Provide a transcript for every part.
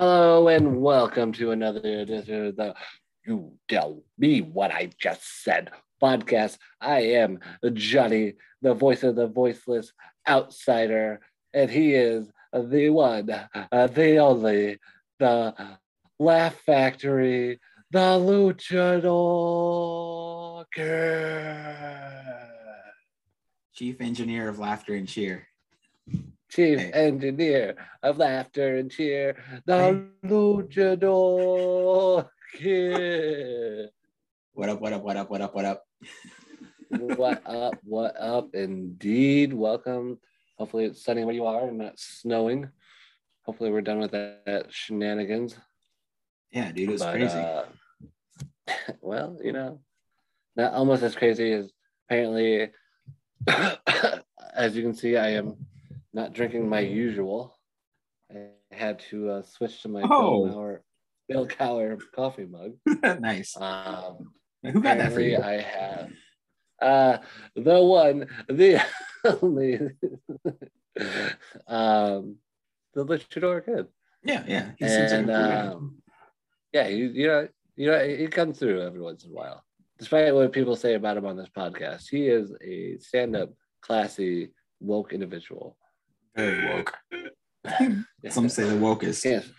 Hello and welcome to another edition of the You Tell Me What I Just Said podcast. I am Johnny, the voice of the voiceless outsider, and he is the one, uh, the only, the Laugh Factory, the Luchador. Chief engineer of laughter and cheer. Chief Hey. engineer of laughter and cheer, the Luchador Kid. What up, what up, what up, what up, what up? what up? What up? Indeed. Welcome. Hopefully it's sunny where you are and not snowing. Hopefully we're done with that, that shenanigans. Yeah, dude, it was But, crazy. uh, well, you know, not almost as crazy as apparently. as you can see, I am not drinking my usual. I had to uh, switch to my Oh. Bill Cowher coffee mug. nice. Um, Who got that for you? I have uh the one, the only um the luchador kid. Yeah, yeah. He seems like a And um yeah, you you know you know he comes through every once in a while. Despite what people say about him on this podcast, he is a stand-up, classy, woke individual. Very woke. Some say the wokest. Yes.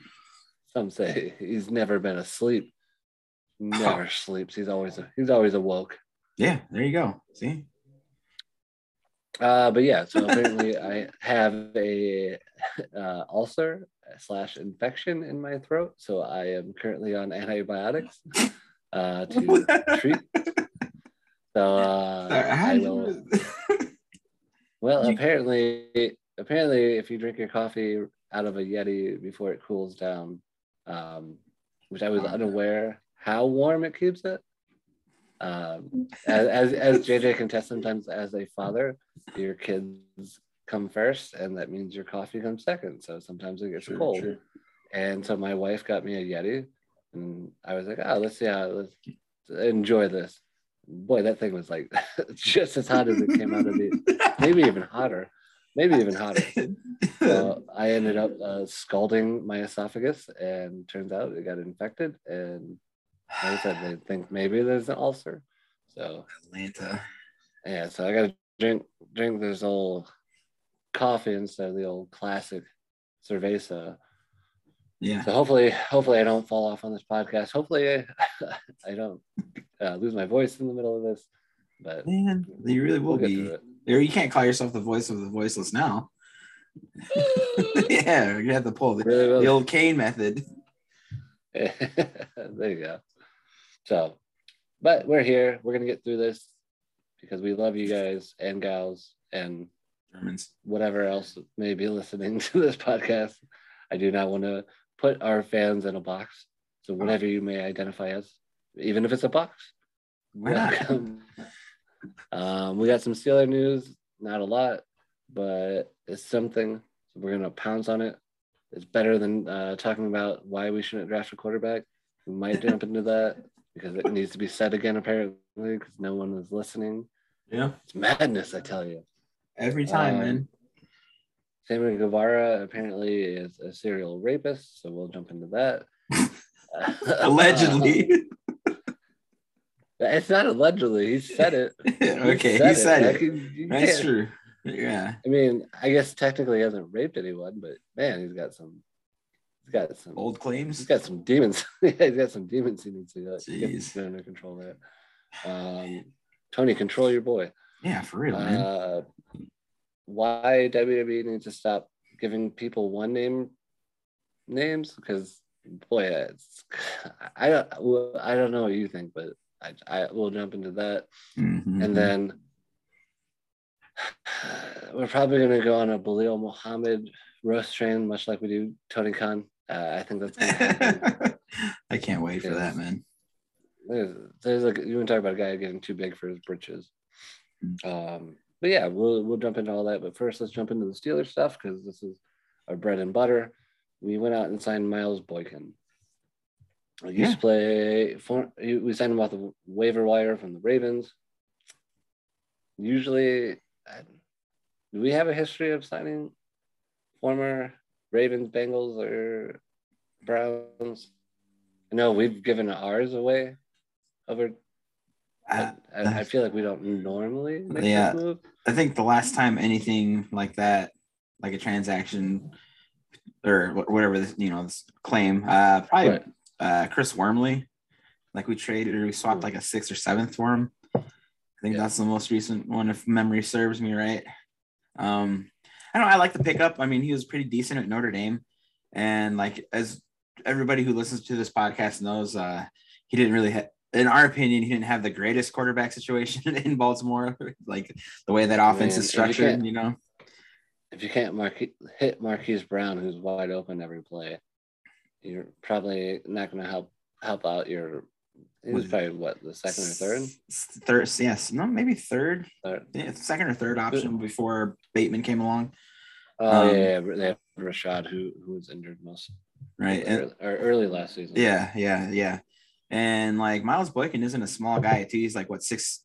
Some say he's never been asleep. Never sleeps. He's always he's always awoke. Yeah, there you go. See? Uh, but yeah, so apparently I have a uh, ulcer slash infection in my throat, so I am currently on antibiotics uh, to treat. So uh, will. Well, apparently, apparently, if you drink your coffee out of a Yeti before it cools down, um, which I was unaware how warm it keeps it. Um, as, as as JJ can test, sometimes as a father, your kids come first, and that means your coffee comes second. So sometimes it gets True, cold. true. And so my wife got me a Yeti, and I was like, oh, let's see how let's enjoy this. Boy, that thing was like just as hot as it came out of the maybe even hotter, maybe even hotter. So I ended up uh, scalding my esophagus, and turns out it got infected. And like I said, they think maybe there's an ulcer. So Atlanta. yeah, so I gotta drink drink this old coffee instead of the old classic cerveza. Yeah. So hopefully, hopefully I don't fall off on this podcast. Hopefully I, I don't uh, lose my voice in the middle of this. But Man, you really will we'll be. Through it. Or you can't call yourself the voice of the voiceless now. yeah, you have to pull the, Really the old cane method. there you go. So, but we're here. We're gonna get through this because we love you guys and gals and Germans. whatever else may be listening to this podcast. I do not want to put our fans in a box. So whatever you may identify as, even if it's a box, Why not? Um, we got some Steeler news, not a lot, but it's something. So we're gonna pounce on it. It's better than uh, talking about why we shouldn't draft a quarterback. We might jump into that because it needs to be said again, apparently, because no one is listening. Yeah. It's madness, I tell you. Every time, Um, man. Sammy Guevara apparently is a serial rapist, so we'll jump into that. Allegedly. It's not allegedly. He said it. okay, he said Like, it. you- you That's can't- true. Yeah. I mean, I guess technically he hasn't raped anyone, but man, he's got some. He's got some. Old claims. He's got some demons. yeah, he's got some demons he needs to uh, get Jeez. under control there. Um, Tony, control your boy. Yeah, for real, man. Uh, why WWE needs to stop giving people one name names because boy, it's I don't I don't know what you think, but I I will jump into that, Mhm. and then we're probably gonna go on a Balil Muhammad roast train, much like we do Tony Khan. Uh, I think that's. I can't wait for that, man. there's, there's like you want to talk about a guy getting too big for his britches. Mm. Um, but yeah, we'll we'll jump into all that. But first, let's jump into the Steelers stuff because this is our bread and butter. We went out and signed Miles Boykin. Used Yeah. to play. For, he- we signed him off the waiver wire from the Ravens. Usually, I- do we have a history of signing former Ravens, Bengals, or Browns? No, we've given ours away over. Uh, but I, I feel like we don't normally make Yeah. I think the last time anything like that, like a transaction or whatever this, you know, this claim, uh, probably Right. Uh, Chris Wormley, like we traded or we swapped like a sixth or seventh for him. I think Yeah. that's the most recent one, if memory serves me right. Um, I don't. know, I like the pickup. I mean, he was pretty decent at Notre Dame, and like as everybody who listens to this podcast knows, uh, he didn't really. Ha- in our opinion, he didn't have the greatest quarterback situation in Baltimore. like the way that offense mean, is if you structured, you know. If you can't marque- hit Marquise Brown, who's wide open every play, you're probably not going to help help out your. He was probably what the second or third. Third, yes, no, maybe third, Third. yeah, second or third option before Bateman came along, Oh Um, yeah, yeah, they have Rashod who who was injured most right? And- early, or early last season. Yeah, yeah, yeah. And like Miles Boykin isn't a small guy too. He's like what six,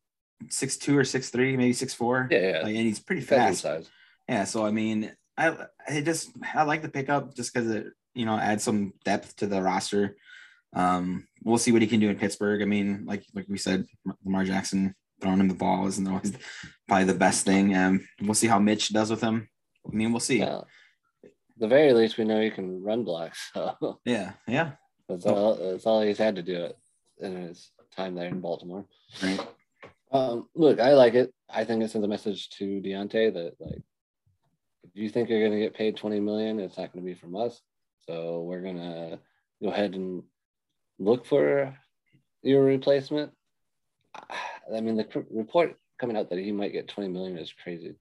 six two or six three, maybe six four. yeah, yeah. Like, and he's pretty fast. size. Yeah. So I mean, I I just I like the pickup just because it you know add some depth to the roster. Um, we'll see what he can do in Pittsburgh. I mean, like like we said, Lamar Jackson throwing him the ball isn't always probably the best thing. Um, we'll see how Mitch does with him. I mean, we'll see. Well, the very least, we know he can run blocks. So Yeah, yeah, that's all. That's all he's had to do it in his time there in Baltimore. right. Um, look, I like it. I think it sends a message to Diontae that like, if you think you're going to get paid 20 million, it's not going to be from us. So we're going to go ahead and look for your replacement. I mean, the report coming out that he might get 20 million is crazy.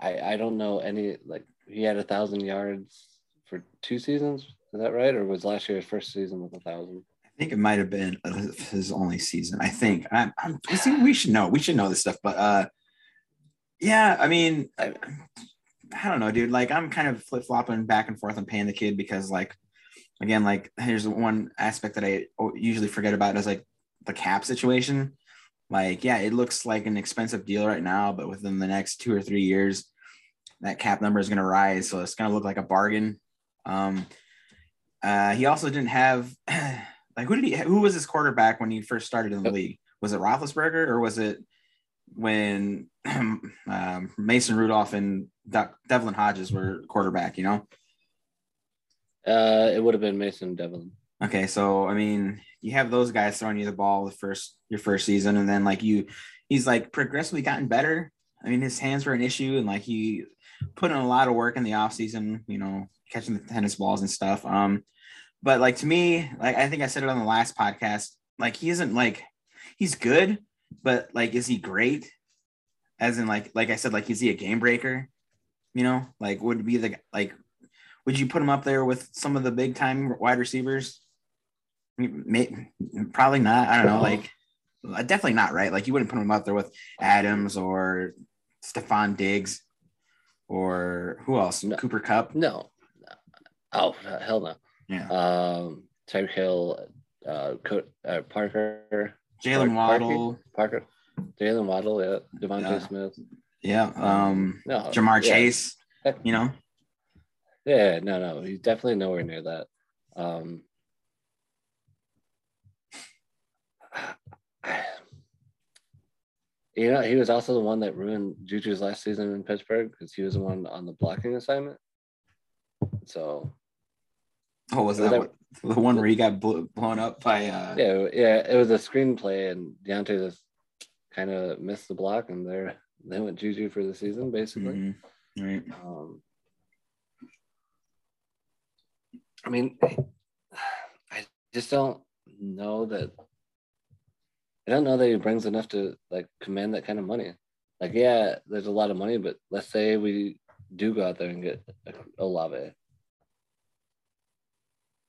I I don't know any like he had a thousand yards for two seasons. Is that right? Or was last year his first season with a thousand? I think it might have been his only season. I think I'm, I'm see- we should know. We should know this stuff. But uh, yeah, I mean, I, I don't know, dude. Like I'm kind of flip flopping back and forth on paying the kid because, like, again, like here's one aspect that I usually forget about is like the cap situation. Like, yeah, it looks like an expensive deal right now, but within the next two or three years, that cap number is going to rise. So it's going to look like a bargain. Um, uh, he also didn't have like who did he who was his quarterback when he first started in the league? Was it Roethlisberger or was it when um, Mason Rudolph and De- Devlin Hodges were quarterback? You know. Uh, it would have been Mason Devlin. Okay, so I mean, you have those guys throwing you the ball the first your first season, and then like you, he's like progressively gotten better. I mean, his hands were an issue, and like he put in a lot of work in the off season. You know, catching the tennis balls and stuff. Um, but like to me, like I think I said it on the last podcast, like he isn't like he's good, but like is he great? As in like like I said, like is he a game breaker? You know, like would be the like would you put him up there with some of the big time wide receivers? May, probably not. I don't know. Like, definitely not. Right? Like, you wouldn't put him up there with Adams or Stefon Diggs or who else? No. Cooper Kupp. No. Oh hell no. Yeah. Um, Tyreek Hill, uh, Co- uh, Parker, Jaylen Waddle. Parker, Jaylen Waddle, yeah, DeVonta. Smith, Yeah. Um, no, Ja'Marr yeah. Chase. You know. Yeah, no, no, he's definitely nowhere near that. Um, you know, he was also the one that ruined Juju's last season in Pittsburgh because he was the one on the blocking assignment. So Oh, was Was that, that- the one where he got blown up by? Uh, yeah, yeah, it was a screenplay, and Diontae just kind of missed the block, and there they went Juju for the season, basically. mhm, Right. Um, I mean, I just don't know that. I don't know that he brings enough to like command that kind of money. Like, yeah, there's a lot of money, but let's say we do go out there and get Olave.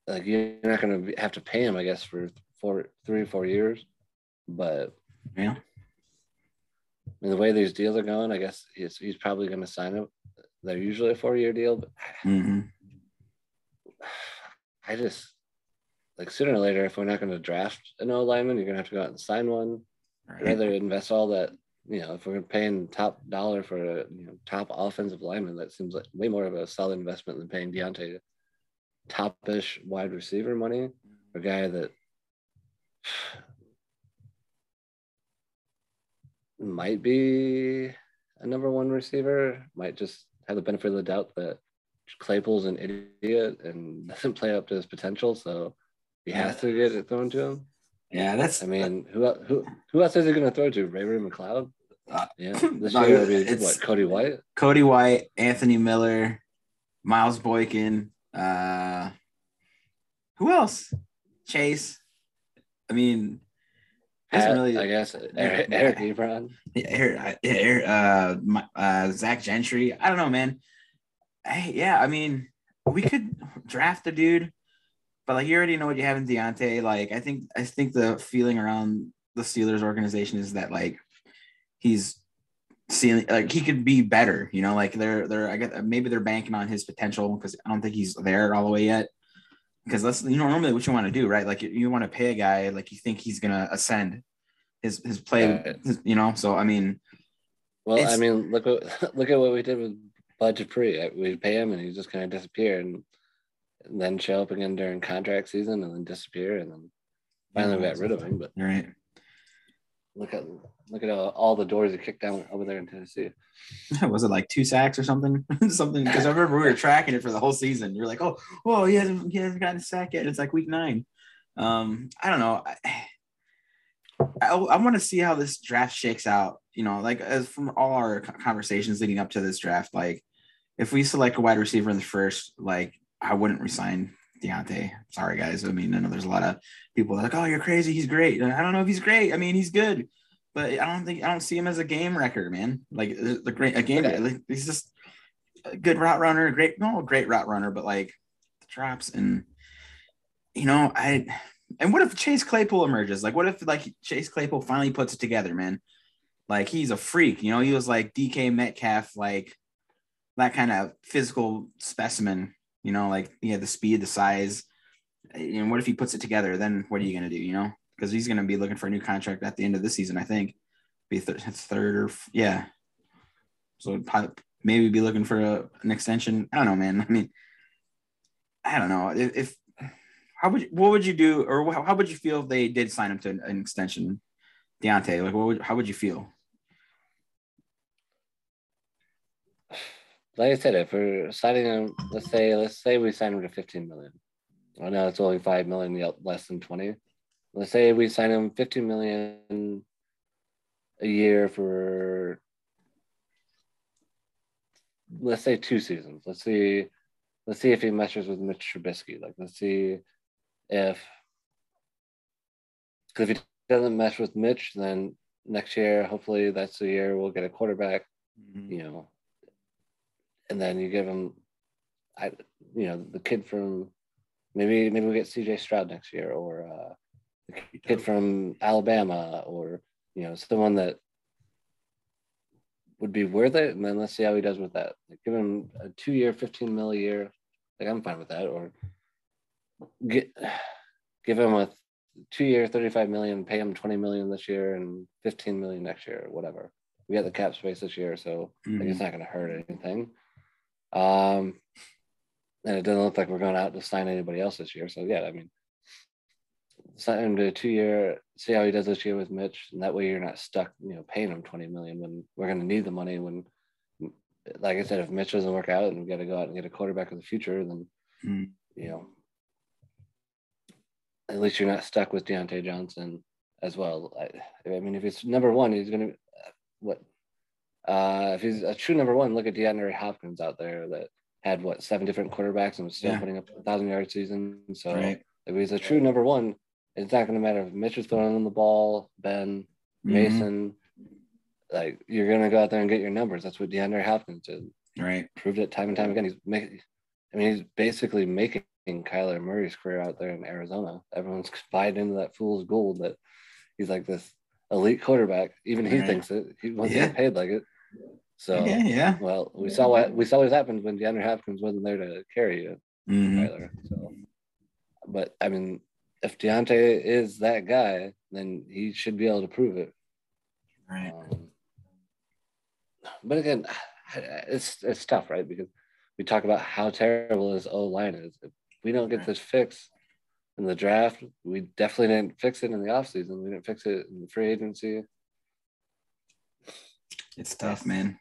Like, you're not going to have to pay him, I guess, for four, three, four years. But Yeah. Mean, the way these deals are going, I guess he's, he's probably going to sign it. They're usually a four year deal, but hmm I just like sooner or later, if we're not going to draft an O lineman, you're going to have to go out and sign one. Right. rather invest all that, you know, if we're paying top dollar for a you know top offensive lineman, that seems like way more of a solid investment than paying Diontae top-ish wide receiver money. A guy that might be a number one receiver, might just have the benefit of the doubt that Claypool's an idiot and doesn't play up to his potential, so he has to get it thrown to him. Yeah, that's I mean, who who who else is he going to throw to? Ray-Ray McCloud? Uh, Yeah, this no, year be it's- what? Cody White. Cody White, Anthony Miller, Miles Boykin, uh who else? Chase. I mean, Really I guess Eric, Eric Ebron. Yeah, here, yeah, here, uh, my, uh, Zach Gentry. I don't know, man. Hey, yeah, I mean, we could draft a dude, but like you already know what you have in Diontae. Like, I think, I think the feeling around the Steelers organization is that like he's seeing like he could be better. You know, like they're they're I guess maybe they're banking on his potential because I don't think he's there all the way yet. Because that's you know normally what you want to do, right? Like you, you want to pay a guy like you think he's gonna ascend his his play, Right. his- you know. So I mean, Well, I mean, look what look at what we did with Bud Dupree. Uh, we pay him, and he just kind of disappear, and, and then show up again during contract season, and then disappear, and then finally we got rid of him. But right. Look at look at all, all the doors he kicked down over there in Tennessee. was it like two sacks or something? something because I remember we were tracking it for the whole season. You're like, oh, oh, he hasn't he hasn't gotten a sack yet. It's like week nine. Um, I don't know. I, I, I want to see how this draft shakes out. You know, like as from all our conversations leading up to this draft, like if we select a wide receiver in the first, like I wouldn't resign Diontae. Sorry, guys. I mean, I know there's a lot of people like, oh, you're crazy. He's great. I don't know if he's great. I mean, he's good but I don't think I don't see him as a game wrecker, man. Like the the great a game, like, he's just a good route runner, a great, no, a great route runner, but like the drops and you know, I and what if Chase Claypool emerges? Like, what if like Chase Claypool finally puts it together, man? Like he's a freak, you know. He was like DK Metcalf, like that kind of physical specimen, you know. Like had the speed, the size. And what if he puts it together? Then what are you gonna do? You know, because he's gonna be looking for a new contract at the end of the season. I think be th- third or f- yeah. So maybe be looking for a, an extension. I don't know, man. I mean, I don't know if, if how would you, what would you do or how, how would you feel if they did sign him to an, an extension, Diontae? Like, what would how would you feel? Like I said, if we're signing him, let's say let's say we sign him to 15 million. I know it's only five million less than 20. Let's say we sign him 15 million a year for let's say two seasons. Let's see, let's see if he meshes with Mitch Trubisky. Like let's see if because if he doesn't mesh with Mitch, then next year hopefully that's the year we'll get a quarterback. Mm-hmm. You know, and then you give him, I, you know, the kid from maybe maybe we get C.J. Stroud next year, or uh, the kid from Alabama, or you know, someone that would be worth it, and then let's see how he does with that. Like, give him a two-year, fifteen mil a year. Like I'm fine with that, or get give him a two-year, thirty-five million, pay him twenty million this year and fifteen million next year, or whatever. We got the cap space this year, so like, it's not going to hurt anything. Um, and it doesn't look like we're going out to sign anybody else this year. So yeah, I mean, sign him to a two-year. See how he does this year with Mitch, and that way you're not stuck, you know, paying him twenty million when we're going to need the money. When, like I said, if Mitch doesn't work out and we got to go out and get a quarterback of the future, then Mhm. you know, at least you're not stuck with Diontae Johnson as well. I, I mean, if it's number one, he's going to what? Uh, if he's a true number one, look at DeAndre Hopkins out there that had what seven different quarterbacks and was still Yeah. putting up a thousand yard season. So Right. if he's a true number one, it's not going to matter if Mitch is throwing him the ball, Ben, Mhm. Mason. Like you're going to go out there and get your numbers. That's what DeAndre Hopkins did. Right. Proved it time and time again. He's making. I mean, he's basically making Kyler Murray's career out there in Arizona. Everyone's buying into that fool's gold that he's like this elite quarterback. Even he Right. thinks it. He wants Yeah. to get paid like it. So yeah, yeah. well, we saw what we saw what happened when DeAndre Hopkins wasn't there to carry it, Mhm. Kyler. So, but I mean, if Diontae is that guy, then he should be able to prove it. Right. Um, but again, it's it's tough, right? Because we talk about how terrible his O line is. If we don't get Right. this fixed in the draft, we definitely didn't fix it in the offseason. We didn't fix it in the free agency. It's tough, man.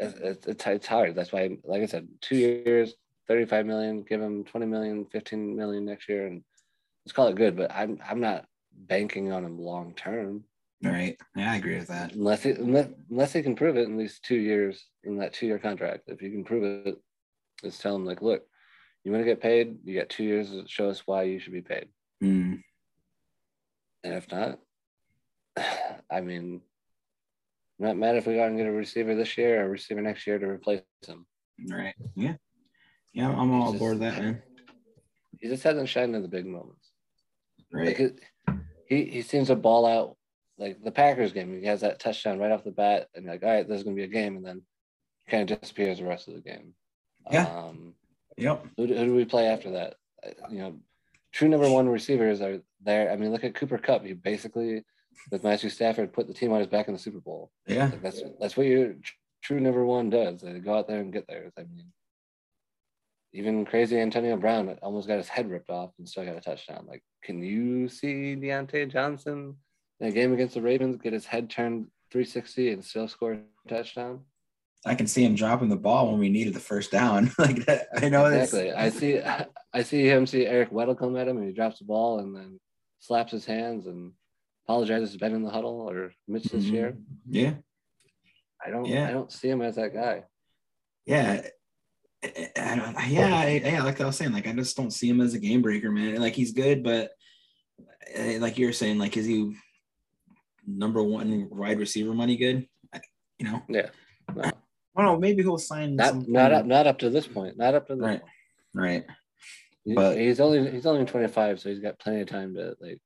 It's, it's, it's, hard. That's why, like I said, two years, 35 million, give him 20 million, 15 million next year, and let's call it good. But I'm I'm not banking on him long term. Right. Yeah, I agree with that. unless he unless, unless he can prove it in these two years in that two year contract. If you can prove it, just tell him like, look, you want to get paid. You got two years to show us why you should be paid. Mm. And if not, I mean, not mad if we go out and get a receiver this year or a receiver next year to replace him. Right. Yeah. Yeah, I'm all aboard that, man. He just hasn't shined in the big moments. Right. Like he he seems to ball out like the Packers game. He has that touchdown right off the bat, and like, all right, there's gonna be a game, and then kind of disappears the rest of the game. Yeah. Um, Yep. Who, do- who do we play after that? Uh, You know, true number one receivers are there. I mean, look at Cooper Kupp. He basically, with Matthew Stafford, put the team on his back in the Super Bowl. Yeah. Like that's that's what your true number one does. They go out there and get there. I mean, even crazy Antonio Brown almost got his head ripped off and still got a touchdown. Like, can you see Diontae Johnson in a game against the Ravens get his head turned 360 and still score a touchdown? I can see him dropping the ball when we needed the first down. like that. I know Exactly. I see. I see him see Eric Weddle come at him, and he drops the ball, and then slaps his hands and apologizes Ben in the huddle or Mitch this Mhm. year. Yeah. I don't. Yeah. I don't see him as that guy. Yeah. I- yeah, I, yeah, like I was saying, like I just don't see him as a game breaker, man. Like he's good, but uh, like you're saying, like is he number one wide receiver money good? You know, Yeah. No. I don't know. Maybe he'll sign Not not up not up to this point. Not up to this Right. point. right. But- he's only he's only 25, so he's got plenty of time to like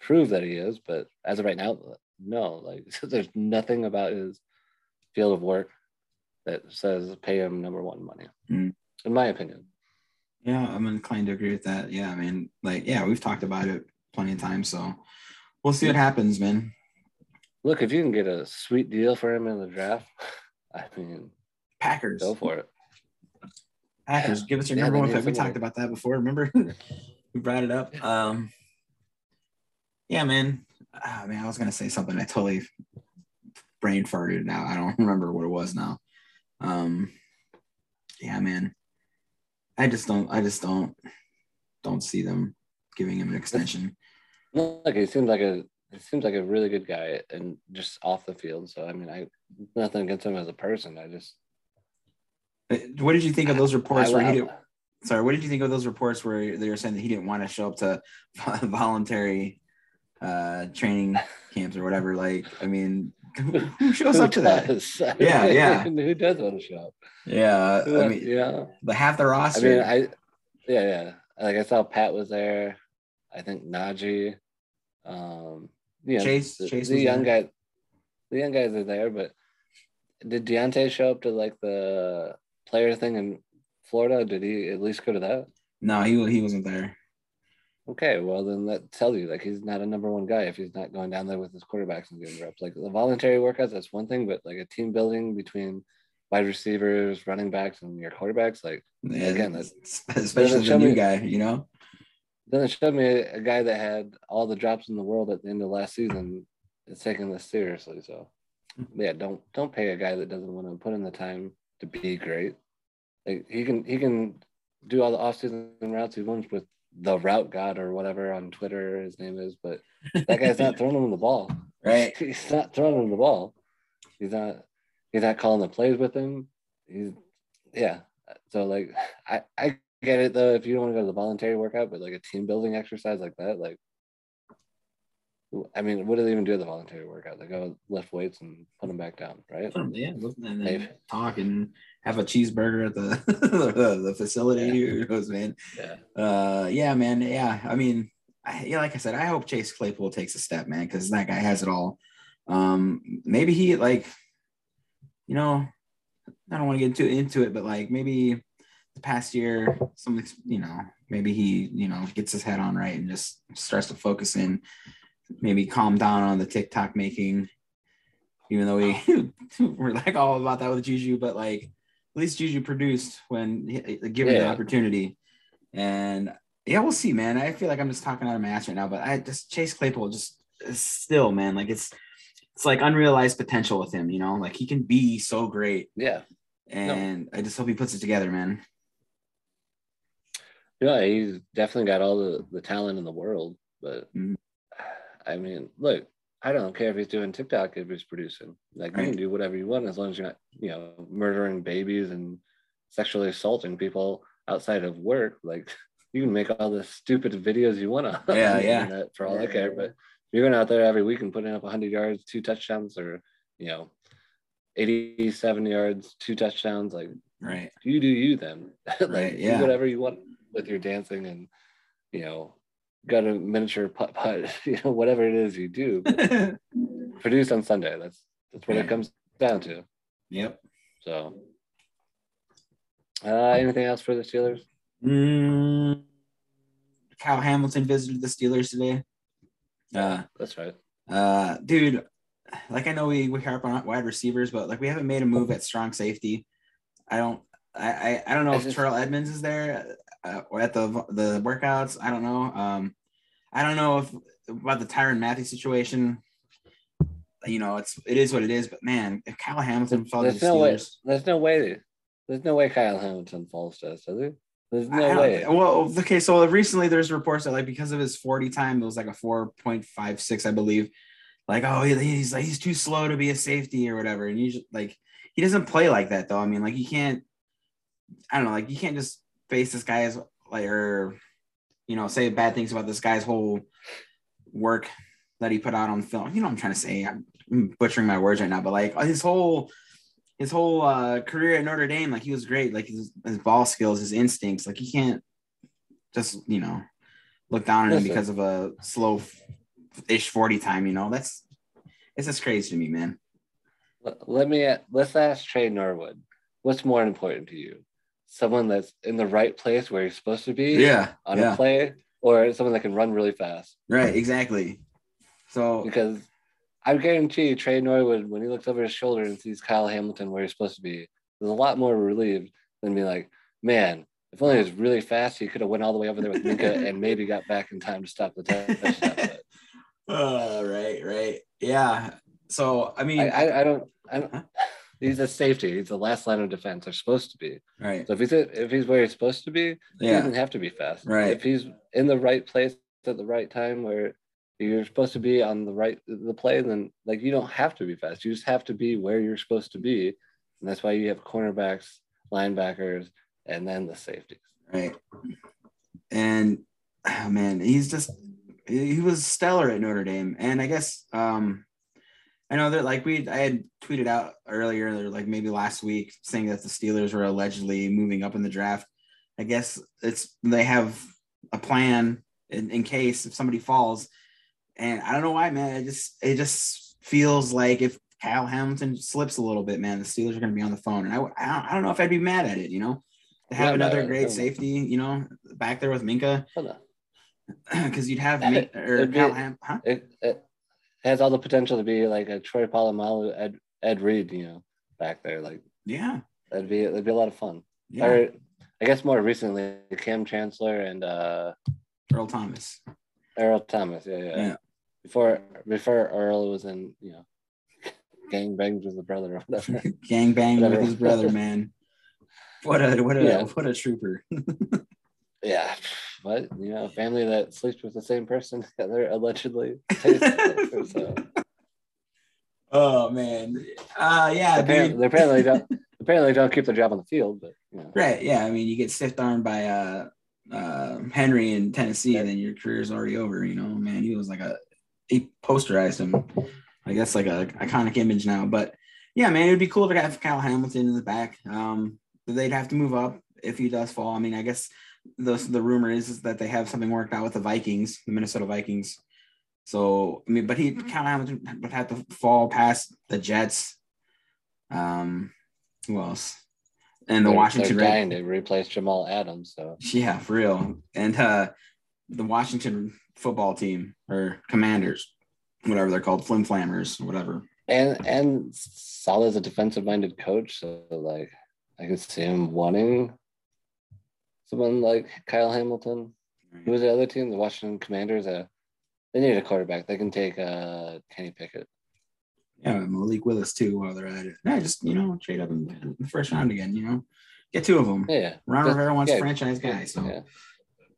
prove that he is. But as of right now, no. Like there's nothing about his field of work that says pay him number one money. Mm. In my opinion. Yeah, I'm inclined to agree with that. Yeah, I mean, like, yeah, we've talked about it plenty of times, so we'll see what happens, man. Look, if you can get a sweet deal for him in the draft, I mean, Packers, go for it. Packers, give us your Yeah, number one pick. We talked about that before. Remember, we brought it up. Um, yeah, man. Ah, man, I was gonna say something. I totally brain farted now. I don't remember what it was now. Um, yeah, man. I just don't. I just don't. Don't see them giving him an extension. Look, he seems like a he seems like a really good guy and just off the field. So I mean, I nothing against him as a person. I just Uh, What did you think of those reports I, where he did? Sorry, what did you think of those reports where they were saying that he didn't want to show up to voluntary uh, training camps or whatever? Like, I mean, who, shows who up to that? does? I Yeah, yeah. Who does want to show up? Yeah, Who- I mean, yeah. the half the roster. I mean, I yeah, yeah. Like I saw Pat was there. I think Najee. Um, you know, Chase- the, Chase the young there. guy, the young guys are there. But did Diontae show up to like the player thing in Florida? Did he at least go to that? no, he he wasn't there. Okay, well then that tells you like he's not a number one guy if he's not going down there with his quarterbacks and getting reps. Like the voluntary workouts, that's one thing, but like a team building between wide receivers, running backs, and your quarterbacks, like Yeah, Again, that's- especially the new me- guy, you know. then it showed me a, a guy that had all the drops in the world at the end of last season is taking this seriously. So yeah, don't don't pay a guy that doesn't want to put in the time to be great. Like he can he can do all the offseason routes he wants with the route god or whatever on Twitter his name is, but that guy's not throwing him the ball. right. He's not throwing him the ball. He's not he's not calling the plays with him. He's yeah. So like I, I get it though if you don't want to go to the voluntary workout, but like a team building exercise like that, like I mean, what do they even do at the voluntary workout? They go lift weights and put them back down, right? Yeah, and then Maybe. talk and have a cheeseburger at the the, the facility. Who knows, man? Yeah. Uh, yeah, man. Yeah, I mean, I, yeah, like I said, I hope Chase Claypool takes a step, man, because that guy has it all. Um, maybe he like, you know, I don't want to get into into it, but like maybe the past year, some you know, maybe he you know gets his head on right and just starts to focus in, maybe calm down on the TikTok making, even though we we're like all about that with Juju, but like at least Juju produced when he- given the opportunity, and yeah, we'll see, man. I feel like I'm just talking out of my ass right now, but I just Chase Claypool just still, man, like it's it's like unrealized potential with him, you know, like he can be so great, Yeah. and I just hope he puts it together, man. Yeah, he's definitely got all the, the talent in the world. But Mhm. I mean, look, I don't care if he's doing TikTok if he's producing. Like you can do whatever you want as long as you're not, you know, murdering babies and sexually assaulting people outside of work. Like you can make all the stupid videos you want to Yeah, on the yeah. internet for all I care. But if you're going out there every week and putting up 100 yards, two touchdowns, or you know, 87 yards, two touchdowns, like Right. you do you then. like Right, yeah. do whatever you want with your dancing and you know, got a miniature putt putt, you know, whatever it is you do. but Produce on Sunday. That's that's what it comes down to. yep. So uh anything else for the Steelers? Mm, Kyle Hamilton visited the Steelers today. Uh, That's right. uh, dude, like I know we we harp on wide receivers, but like we haven't made a move at strong safety. I don't. I I, I don't know I if just- Terrell Edmunds is there uh, at the the workouts. I don't know. Um, I don't know if about the Tyrann Mathieu situation. You know, it's it is what it is. But man, if Kyle Hamilton fell to the There's no way there's no way there's no way Kyle Hamilton falls to us, is there? There's no way. Well, okay, so recently there's reports that like because of his 40 time, it was like a 4.56, I believe. Like, oh, he- he's like he's too slow to be a safety or whatever. And you just like he doesn't play like that though. I mean, like you can't, I don't know, like you can't just face this guy's like or you know, say bad things about this guy's whole work that he put out on film. You know what I'm trying to say? I'm butchering my words right now, but like his whole his whole uh, career at Notre Dame, like he was great. Like his, his ball skills, his instincts, like he can't just you know look down on him Listen. because of a slow ish 40 time. You know, that's it's just crazy to me, man. Let me let's ask Tre Norwood. What's more important to you? Someone that's in the right place where he's supposed to be Yeah, on yeah, a play, or someone that can run really fast? right, exactly. So Because I guarantee Tre Norwood, when he looks over his shoulder and sees Kyle Hamilton where he's supposed to be, is a lot more relieved than being like, man, if only he was really fast, he could have went all the way over there with Minkah and maybe got back in time to stop the touchdown. Uh, right, right, yeah. So I mean, I, I, I don't, I Huh? He's a safety. He's the last line of defense. They're supposed to be. right, So if he's if he's where he's supposed to be, yeah. he doesn't have to be fast. Right. If he's in the right place at the right time where you're supposed to be on the right the play, then like you don't have to be fast. You just have to be where you're supposed to be. And that's why you have cornerbacks, linebackers, and then the safeties. right. And oh, man, he's just he was stellar at Notre Dame, and I guess um, I know that like we I had tweeted out earlier, or like maybe last week, saying that the Steelers were allegedly moving up in the draft. I guess it's they have a plan in, in case if somebody falls, and I don't know why, man. It just it just feels like if Kyle Hamilton slips a little bit, man, the Steelers are going to be on the phone, and I, I don't, I don't know if I'd be mad at it, you know. To have Yeah, another I great don't. safety, you know, back there with Minkah, because you'd have Min- or Kyle Ham, huh? It, it has all the potential to be like a Troy Polamalu, Ed Ed Reed, you know, back there. Like Yeah, that'd be that'd be a lot of fun. yeah. Or I guess more recently, Kam Chancellor and uh Earl Thomas. Earl Thomas. Yeah, yeah. Yeah. Before before Earl was in, you know, gang bangs with the brother or whatever. Gang bang with his brother, man. What a what a Yeah. what a trooper. yeah. But you know, a family that sleeps with the same person together allegedly tastes together, so oh man. Uh yeah, apparently, dude. they apparently don't apparently don't keep their job on the field, but you know. Right. Yeah. I mean, you get stiff armed by uh, uh, Henry in Tennessee, and then your career's already over. You know, man, he was like a he posterized him. I guess like a iconic image now. But yeah, man, it'd be cool to have Kyle Hamilton in the back. Um, they'd have to move up if he does fall. I mean, I guess the the rumor is, is that they have something worked out with the Vikings, the Minnesota Vikings. So I mean, but he Kyle Hamilton would have to fall past the Jets. Um, who else? And the They're- Washington they're Red- dying to replace Jamal Adams. So yeah, for real. And uh the Washington football team or commanders, whatever they're called, flim flammers, whatever. and and Saleh's a defensive minded coach, so like I could see him wanting someone like Kyle Hamilton. Who was the other team? The Washington Commanders. Uh, they need a quarterback. They can take uh Kenny Pickett. Yeah, Malik Willis too while they're at it. Yeah, just you know, trade up in the first round again, you know. Get two of them. Yeah, Ron Just- Rivera wants yeah, franchise guy, so yeah,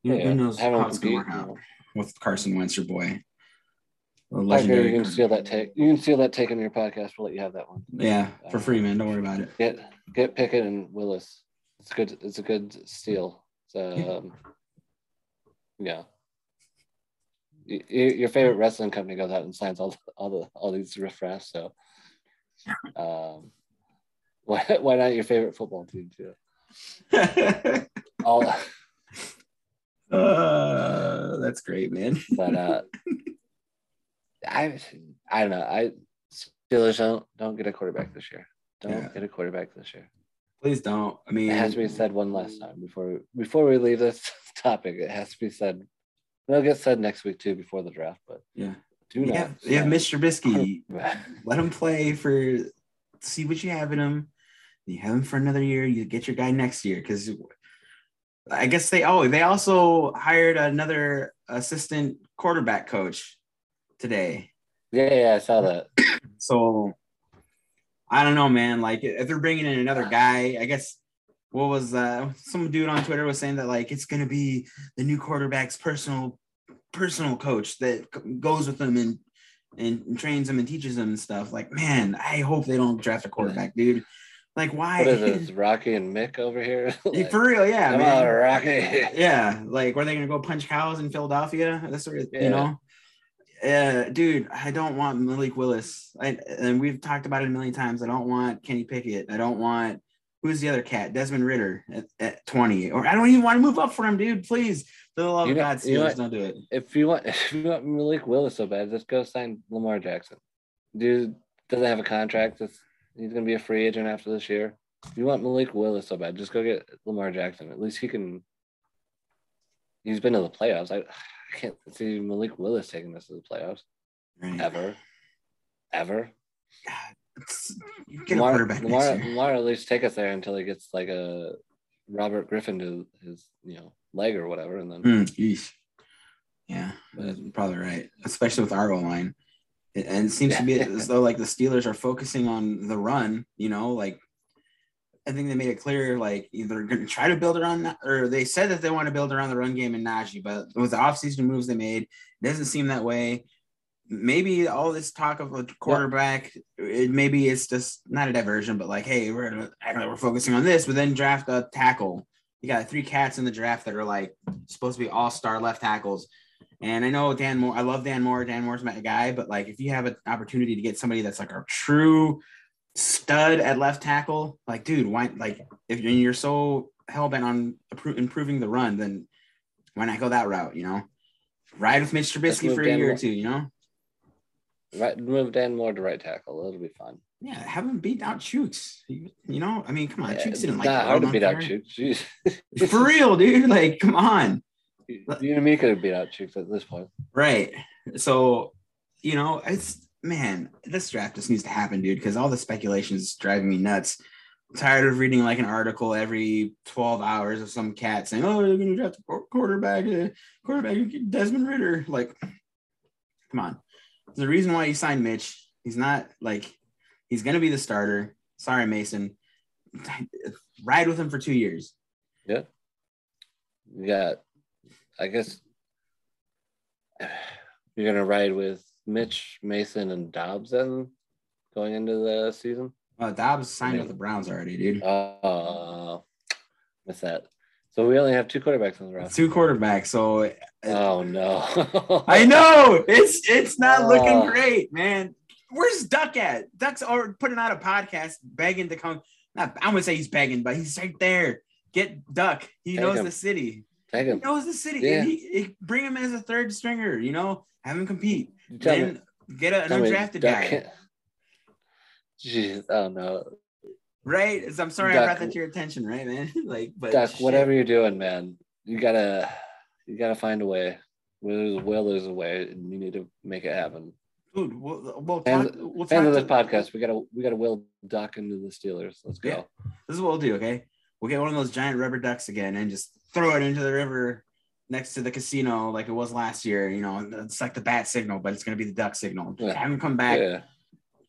who, yeah. who knows Have how it's gonna work out with Carson Wentz, your boy. Legendary. you can steal that take. You can steal that take on your podcast. We'll let you have that one. Yeah, for free, man. Don't worry about it. Get get Pickett and Willis. It's good. It's a good steal. So, um, yeah. Y- Your favorite wrestling company goes out and signs all all the all these riffraffs. So, um, why why not your favorite football team too? All, uh, that's great, man. but uh, I I don't know. I Steelers don't don't get a quarterback this year. Don't Yeah. get a quarterback this year. Please don't. I mean, It has to be said one last time before before we leave this topic. It has to be said. It'll get said next week too before the draft, but Yeah. do You not. have, you have Mr. Trubisky. Let him play for see what you have in him. You have him for another year. You get your guy next year because I guess they oh they also hired another assistant quarterback coach today. Yeah, yeah, I saw that. So I don't know, man. Like if they're bringing in another guy, I guess what was uh some dude on Twitter was saying that like it's gonna be the new quarterback's personal personal coach that goes with them and and trains them and teaches them and stuff. Like, man, I hope they don't draft a quarterback, dude. Like, why? What is this, Rocky and Mick over here? Like, For real, yeah, man. on, Rocky. Yeah, like were they gonna go punch cows in Philadelphia? That's sort of Yeah. you know. Uh, dude, I don't want Malik Willis. I, and we've talked about it a million times. I don't want Kenny Pickett. I don't want who's the other cat, Desmond Ridder at, at 20. Or I don't even want to move up for him, dude. Please, for the love You of know- God, you know Steelers, don't do it. If you want, if you want Malik Willis so bad, just go sign Lamar Jackson. Dude doesn't have a contract. He's gonna be a free agent after this year. If you want Malik Willis so bad, just go get Lamar Jackson. At least he can. He's been to the playoffs. I, I can't see Malik Willis taking this to the playoffs Right. ever, ever. Get a Lamar, quarterback Lamar, next year. Lamar at least take us there until he gets like a Robert Griffin to his you know leg or whatever, and then Mm. Yeah, probably right. Especially with our O line. And it seems to be as though like the Steelers are focusing on the run, you know, like I think they made it clear like either going to try to build around that, or they said that they want to build around the run game in Najee, but with the offseason moves they made, it doesn't seem that way. Maybe all this talk of a quarterback, it, maybe it's just not a diversion, but like, hey, we're gonna act like we're focusing on this, but then draft a tackle. You got three cats in the draft that are like supposed to be all-star left tackles. And I know Dan Moore, I love Dan Moore. Dan Moore's my guy, but like if you have an opportunity to get somebody that's like a true stud at left tackle, like dude, why like if you're, so hell bent on improving the run, then why not go that route? You know, ride with Mitch Trubisky for a Dan year or two. You know, right move Dan Moore to right tackle. It'll be fun. yeah, have him beat out Chuks. You, know, I mean, come on, Yeah, Chuks didn't like throw hard to beat out. Chuks. For real, dude. Like, come on. You and me could have beat out Chuks at this point. Right. So, you know, it's man, this draft just needs to happen, dude, because all the speculation is driving me nuts. I'm tired of reading like an article every 12 hours of some cat saying, Oh, they're gonna draft a quarterback, uh, quarterback Desmond Ridder. Like, come on. The reason why you signed Mitch. He's not like he's gonna be the starter. Sorry, Mason. Ride with him for two years. Yeah. Got, I guess, you're gonna ride with Mitch Mason and Dobbs then going into the season. Uh, Dobbs signed with the Browns already, dude. Uh, what's that? So we only have two quarterbacks on the roster. Two quarterbacks. So Oh no. I know it's it's not looking Oh. great, man. Where's Duck at? Duck's or putting out a podcast begging to come. Not I wouldn't say he's begging, but he's right there. Get Duck. He knows him. the city. He him. knows the city. Yeah. He, he- bring him as a third stringer. You know, have him compete. Tell me- then get a, an undrafted guy. Jeez, oh no. Right? So I'm sorry I brought that to your attention, right, man? like, but shit. whatever you're doing, man, you gotta you gotta find a way. Where there's a will, there's a way, and you need to make it happen. dude. We'll, we'll Fans, talk. We'll of this to- podcast, we gotta we gotta will Duck into the Steelers. Let's go. Yeah. This is what we'll do, okay? We'll get one of those giant rubber ducks again and just throw it into the river next to the casino like it was last year. You know, it's like the bat signal, but it's gonna be the duck signal. Yeah. Have him come back, Yeah,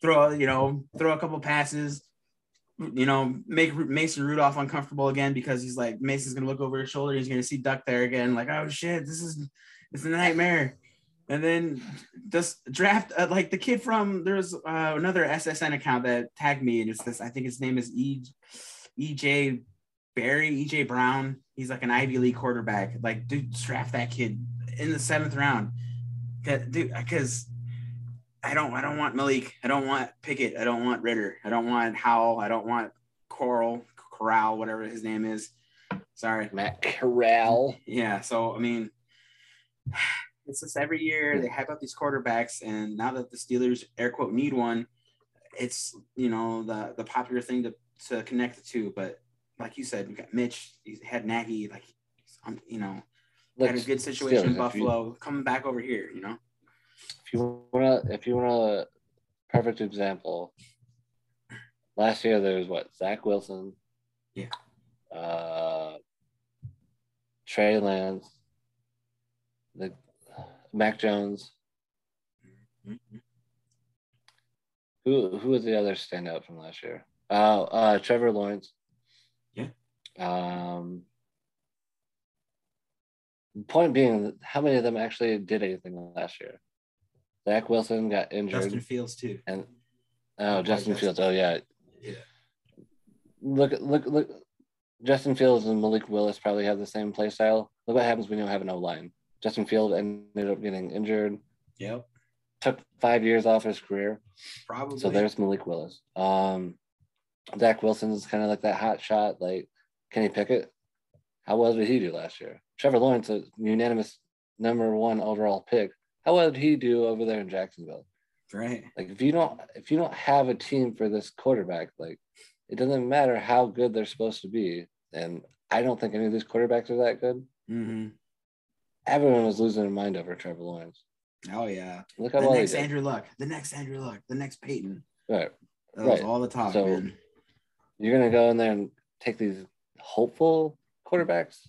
throw you know, throw a couple passes. You know, make Mason Rudolph uncomfortable again because he's like Mason's gonna look over his shoulder. He's gonna see Duck there again. Like, oh shit, this is it's a nightmare. And then just draft uh, like the kid from there's uh, another SSN account that tagged me and it's this. I think his name is E EJ Barry, EJ Brown. He's like an Ivy League quarterback. Like, dude, draft that kid in the seventh round. Dude, because I don't I don't want Malik. I don't want Pickett. I don't want Ridder. I don't want Howell. I don't want Coral, Corral, whatever his name is. Sorry. Matt Corral. Yeah. So I mean, it's just every year they hype up these quarterbacks, and now that the Steelers air quote need one, it's you know the the popular thing to to connect the two. But like you said, we got Mitch. He had Nagy. Like, you know, had a good situation in if you- Buffalo. Coming back over here, you know. if you wanna if you want a perfect example, last year there was what Zach Wilson, Yeah. uh, Trey Lance, the Mac Jones. Who who was the other standout from last year? Oh, uh, Trevor Lawrence. Um. Point being, how many of them actually did anything last year? Zach Wilson got injured, Justin Fields too. and Oh, Justin Justin. Fields. Oh yeah, Yeah. look look look. Justin Fields and Malik Willis probably have the same play style. Look what happens when you have an O line. Justin Field ended up getting injured. Yep. Took five years off his career. Probably. So there's Malik Willis. Um, Zach Wilson is kind of like that hot shot, like Kenny Pickett. How well did he do last year? Trevor Lawrence, a unanimous number one overall pick. How well did he do over there in Jacksonville? right. Like if you don't if you don't have a team for this quarterback, like it doesn't matter how good they're supposed to be. And I don't think any of these quarterbacks are that good. hmm Everyone was losing their mind over Trevor Lawrence. Oh yeah. Look The how well next. Andrew Luck. The next Andrew Luck. The next Peyton. Right. That was Right. all the talk, So- man. You're gonna go in there and take these hopeful quarterbacks.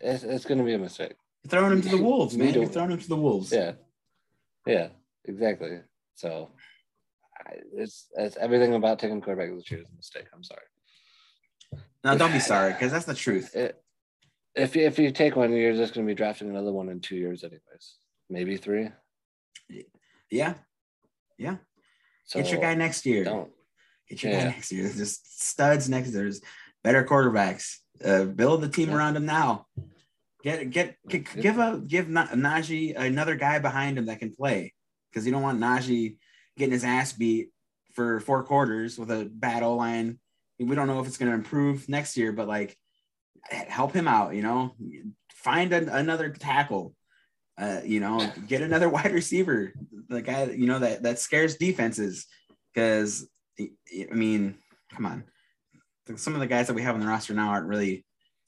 It's, it's gonna be a mistake. You're throwing him to the wolves, man. You're throwing him to the wolves. Yeah. Yeah, exactly. So I, it's it's everything about taking quarterback this year is a mistake. I'm sorry. No, don't be sorry, because that's the truth. It, if you, if you take one, you're just going to be drafting another one in two years, anyways. Maybe three. Yeah. Yeah. So Get your guy next year. Don't. Get your guy next year. There's just studs next. There's better quarterbacks. Uh, build the team Yeah. around him now. Get get, get give a give Na- Najee another guy behind him that can play because you don't want Najee getting his ass beat for four quarters with a bad O line. We don't know if it's going to improve next year, but like help him out. You know, find an another tackle. Uh, you know, get another wide receiver, the guy you know that that scares defenses. Because I mean, come on, some of the guys that we have on the roster now aren't really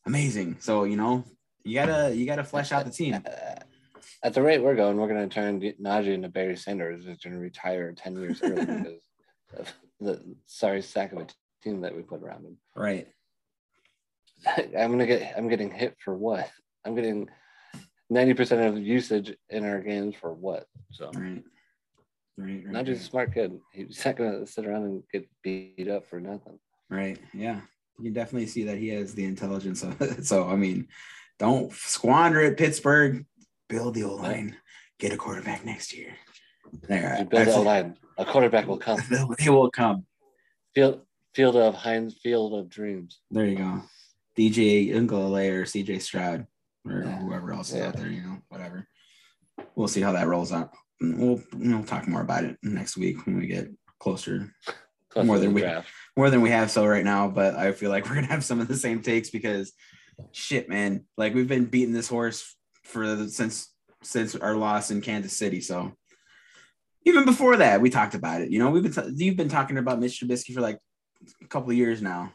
amazing. So you know, you gotta you gotta flesh out the team. At the rate we're going, we're going to turn Najee into Barry Sanders, who's going to retire 10 years early because of the sorry sack of a team that we put around him. Right. I'm gonna get I'm getting hit for what? I'm getting 90% of usage in our games for what? So Right. Right. Right. not just a smart kid. He's not gonna sit around and get beat up for nothing. right. Yeah. You can definitely see that he has the intelligence. Of it. So I mean, don't squander it, Pittsburgh. Build the O line. Get a quarterback next year. There. You build a line, a quarterback will come. They will come. Field field of Heinz Field of Dreams. There you go. DJ Uiagalelei or CJ Stroud or Yeah. whoever else is Yeah. out there, you know, whatever. We'll see how that rolls out. We'll we'll talk more about it next week when we get closer, Close More than we- draft. more than we have so right now. But I feel like we're gonna have some of the same takes because shit, man, like we've been beating this horse for the, since since our loss in Kansas City. So even before that, we talked about it. You know, we've been t- you've been talking about Mitch Trubisky for like a couple of years now.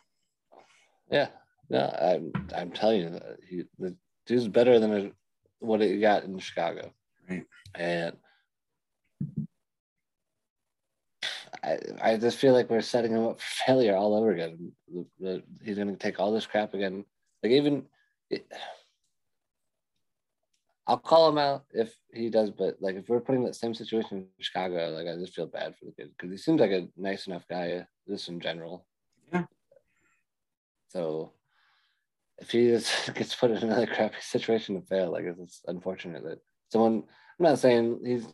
Yeah, no, I'm I'm telling you, that he, the dude's better than what he got in Chicago, Right. And I I just feel like we're setting him up for failure all over again. The- the- He's going to take all this crap again. Like even, it, I'll call him out if he does, but like if we're putting that same situation in Chicago, like I just feel bad for the kid because he seems like a nice enough guy, just in general. Yeah. So if he just gets put in another crappy situation to fail, like it's, it's unfortunate that someone. I'm not saying he's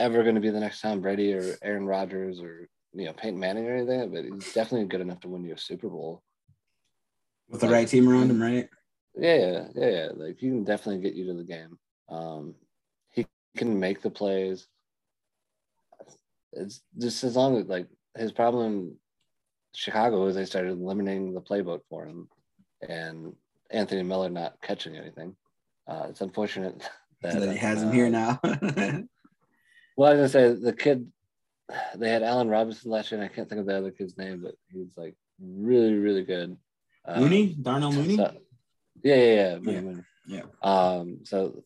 ever going to be the next Tom Brady or Aaron Rodgers or you know Peyton Manning or anything, but he's definitely good enough to win you a Super Bowl. With the right team around him, right? Yeah, yeah, yeah, yeah. Like he can definitely get you to the game. Um, he can make the plays. It's just as long as like his problem in Chicago is they started limiting the playbook for him, and Anthony Miller not catching anything. Uh, it's unfortunate that, That he has him uh, here now. Well, I was gonna say the kid they had Allen Robinson last year, and I can't think of the other kid's name, but he's like really, really good. Um, Mooney, Darnell Mooney. so- yeah, yeah, yeah, Mooney, Yeah. Mooney. Yeah. Um, so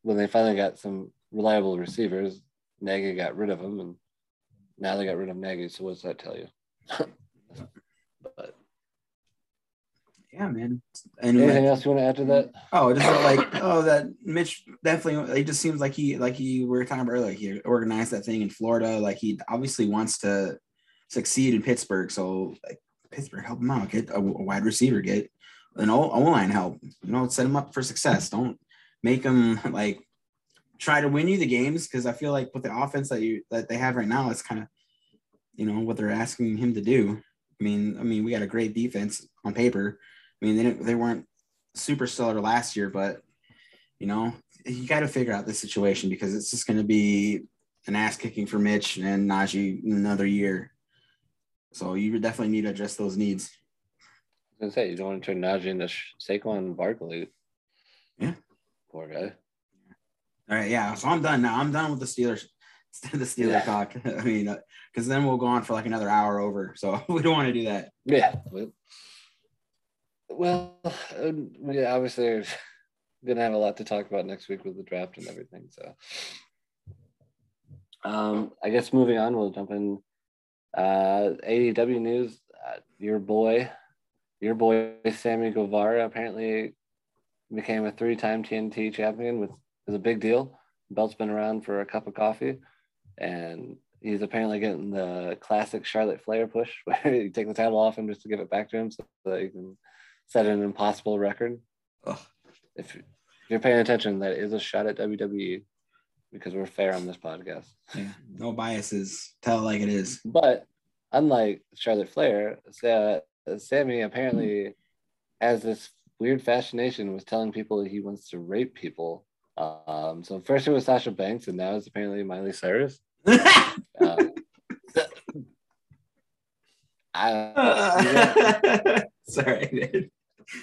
when they finally got some reliable receivers, Nagy got rid of them, and now they got rid of Nagy. So what does that tell you? but yeah, man. And anything else you want to add to that? Oh, just like oh, that Mitch definitely. It just seems like he, like he, we were talking about earlier. He organized that thing in Florida. Like he obviously wants to succeed in Pittsburgh. So like Pittsburgh, help him out. Get a, a wide receiver. Get an O line help. You know, set him up for success. Don't make him like try to win you the games because I feel like with the offense that you that they have right now, it's kind of you know what they're asking him to do. I mean, I mean, we got a great defense on paper. I mean, they didn't, they weren't super stellar last year, but you know, you got to figure out this situation because it's just going to be an ass kicking for Mitch and Najee in another year. So you definitely need to address those needs. I was gonna say you don't want to turn Najee into Saquon Barkley. Yeah. Poor guy. All right, yeah. So I'm done now. I'm done with the Steelers, the Steeler Yeah. talk. I mean, uh, because then we'll go on for like another hour over. So we don't want to do that. Yeah. Well, uh, we obviously are gonna have a lot to talk about next week with the draft and everything. So, um, I guess moving on, we'll jump in. Uh, AEW news. Uh, your boy, your boy Sammy Guevara apparently became a three-time TNT champion, with is a big deal. Belt's been around for a cup of coffee, and he's apparently getting the classic Charlotte Flair push, where you take the title off him just to give it back to him, so that you can set an impossible record. Ugh. If, if you're paying attention, that is a shot at WWE because we're fair on this podcast. Yeah, no biases. Tell it like it is. But unlike Charlotte Flair, Sa- Sammy apparently has this weird fascination with telling people he wants to rape people. Um, so first it was Sasha Banks, and now it's apparently Miley Cyrus. Um, I, Sorry, dude.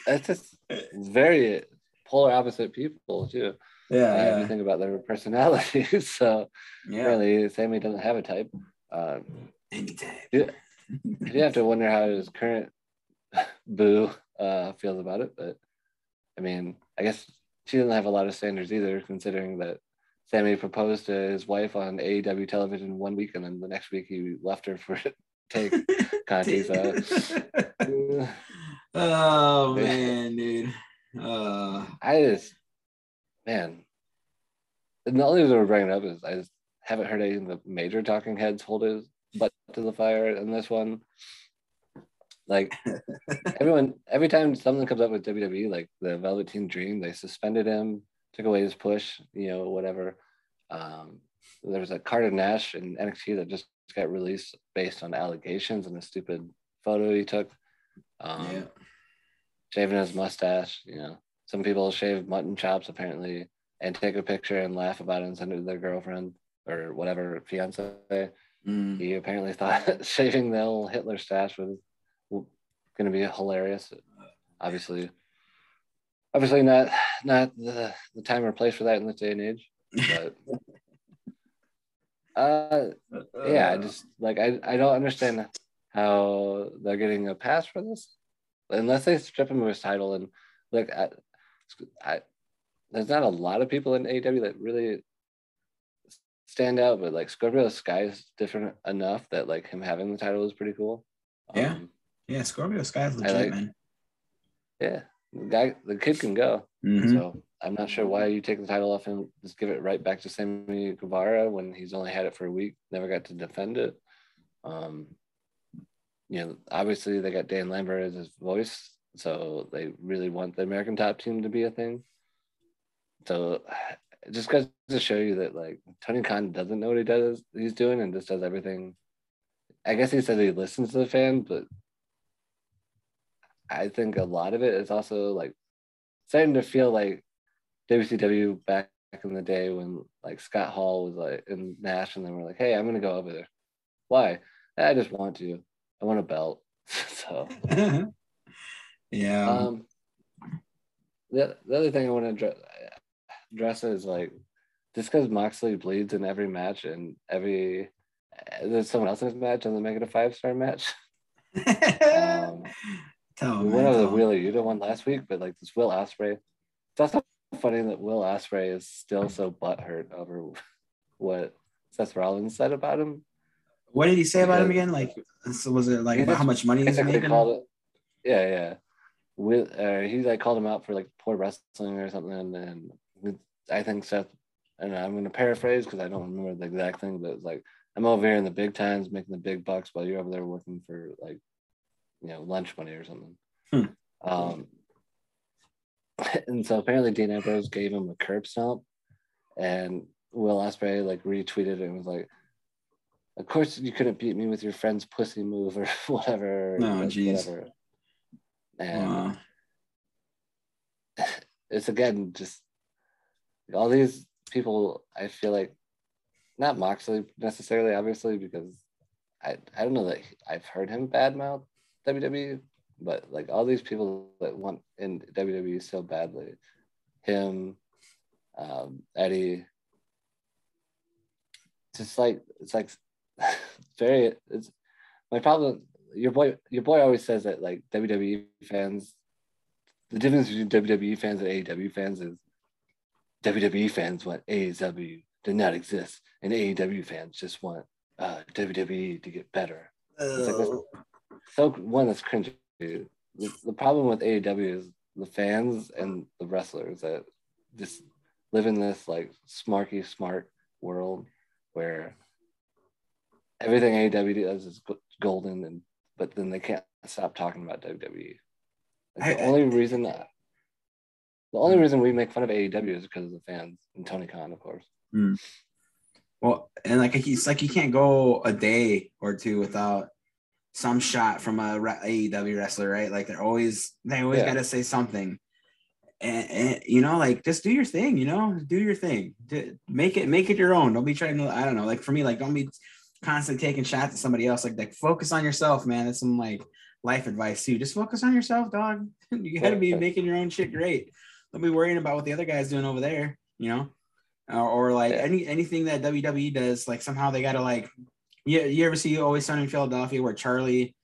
It's just very polar opposite people too. if you Yeah, think about their personalities. so yeah, yeah. really, Sammy doesn't have a type. Um, Anytime. you have to wonder how his current boo uh, feels about it. But I mean, I guess she doesn't have a lot of standards either, considering that Sammy proposed to his wife on AEW television one week, and then the next week he left her for Tay Conti. So oh man, dude. Uh, I just, man, and the only reason we're bringing it up is I just haven't heard any of the major talking heads hold his butt to the fire in this one. Like everyone, every time something comes up with WWE, like the Velveteen Dream, they suspended him, took away his push, you know, whatever. Um, there was a Carter Nash in NXT that just got released based on allegations and a stupid photo he took. Um, yeah. shaving his mustache. You know, some people shave mutton chops apparently and take a picture and laugh about it and send it to their girlfriend or whatever fiance. Mm. He apparently thought shaving the old Hitler stash was going to be hilarious. Obviously, obviously not not the, the time or place for that in this day and age. But uh, yeah, I just like I I don't understand how they're getting a pass for this unless they strip him of his title and look, I, I there's not a lot of people in AEW that really stand out, but like Scorpio Sky is different enough that like him having the title is pretty cool. Yeah. Um, yeah, Scorpio Sky is legit, like, man. Yeah. The guy the kid can go. Mm-hmm. So I'm not sure why you take the title off and just give it right back to Sammy Guevara when he's only had it for a week, never got to defend it. Um, you know, obviously they got Dan Lambert as his voice, so they really want the American Top Team to be a thing. So just goes to show you that like Tony Khan doesn't know what he does he's doing and just does everything. I guess he said he listens to the fans, but I think a lot of it is also like starting to feel like WCW back in the day when like Scott Hall was like in Nash and then we're like, hey, I'm gonna go over there. Why? I just want to. I want a belt. so yeah. Um the, the other thing I want to address, address is like just because Moxley bleeds in every match and every there's someone else in his match and they make it a five star match. um, tell we went over the Wheeler Yuta one last week, but like this Will Ospreay. It's also funny that Will Ospreay is still so butthurt over what Seth Rollins said about him. What did he say about him again? Like, so was it like about how much money he's making? Called it, yeah, yeah. With uh, he like called him out for like poor wrestling or something, and then I think Seth, and I'm going to paraphrase because I don't remember the exact thing, but it's like I'm over here in the big times making the big bucks while you're over there working for like, you know, lunch money or something. Hmm. Um, and so apparently Dean Ambrose gave him a curb stomp, and Will Ospreay like retweeted it and was like, "Of course you couldn't beat me with your friend's pussy move or whatever." No, jeez. And wow. it's again just all these people. I feel like not Moxley necessarily, obviously, because I I don't know that I've heard him badmouth WWE, but like all these people that want in WWE so badly, him, um, Eddie, just like it's like very it's my problem. Your boy, your boy always says that like WWE fans, the difference between WWE fans and AEW fans is WWE fans want AEW to not exist, and AEW fans just want uh, WWE to get better. Like so one that's cringy the, the problem with AEW is the fans and the wrestlers that just live in this like smarky smart world where everything AEW does is golden and but then they can't stop talking about WWE. Like the I, only reason that the only reason we make fun of AEW is because of the fans and Tony Khan, of course. Mm. Well, and like he's like you can't go a day or two without some shot from a AEW wrestler, right? Like they're always they always yeah. got to say something, and, and, you know, like just do your thing. You know, do your thing. Do, make it make it your own. Don't be trying to. I don't know. Like for me, like don't be constantly taking shots at somebody else. Like like focus on yourself, man. That's some like life advice too. Just focus on yourself, dog. you got to be making your own shit great. Don't be worrying about what the other guy's doing over there. You know. Or, or like any anything that WWE does, like somehow they gotta like you, you ever see Always Sunny in Philadelphia where Charlie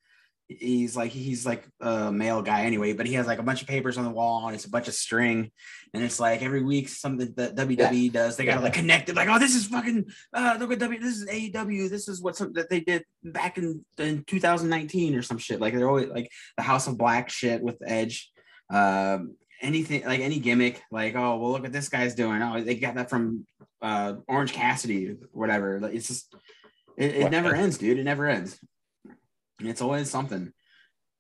he's like he's like a male guy anyway, but he has like a bunch of papers on the wall and it's a bunch of string, and it's like every week something that WWE yeah. does, they gotta like connect it, like oh this is fucking uh look at W, this is AEW, this is what some, that they did back in in 2019 or some shit. Like they're always like the House of Black shit with Edge, um anything like any gimmick, like oh well look what this guy's doing. Oh they got that from uh Orange Cassidy, whatever. like, It's just it, it never ends, dude. It never ends. It's always something.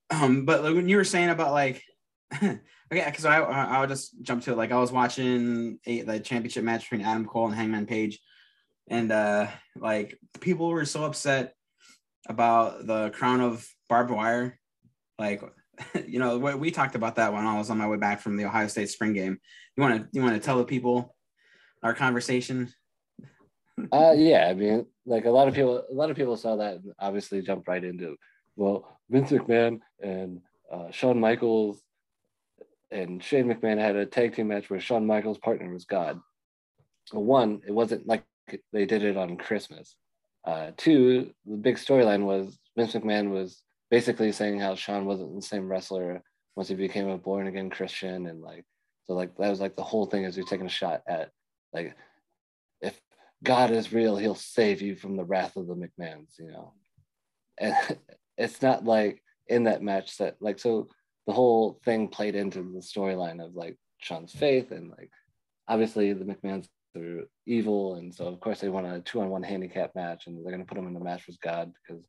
Um, but like when you were saying about like, okay, because I I'll just jump to it. Like I was watching a, the championship match between Adam Cole and Hangman Page, and uh, like people were so upset about the crown of barbed wire. Like you know, what we talked about that when I was on my way back from the Ohio State spring game. You want to you want to tell the people our conversation? Uh, yeah, I mean, like a lot of people, a lot of people saw that and obviously jumped right into, well, Vince McMahon and uh, Shawn Michaels and Shane McMahon had a tag team match where Shawn Michaels' partner was God. One, it wasn't like they did it on Christmas. Uh, two, the big storyline was Vince McMahon was basically saying how Shawn wasn't the same wrestler once he became a born again Christian, and like so, like that was like the whole thing is you're taking a shot at like God is real, He'll save you from the wrath of the McMahons, you know. And it's not like in that match that like so the whole thing played into the storyline of like Shawn's faith and like obviously the McMahons are evil and so of course they want a two on one handicap match and they're gonna put him in a match with God because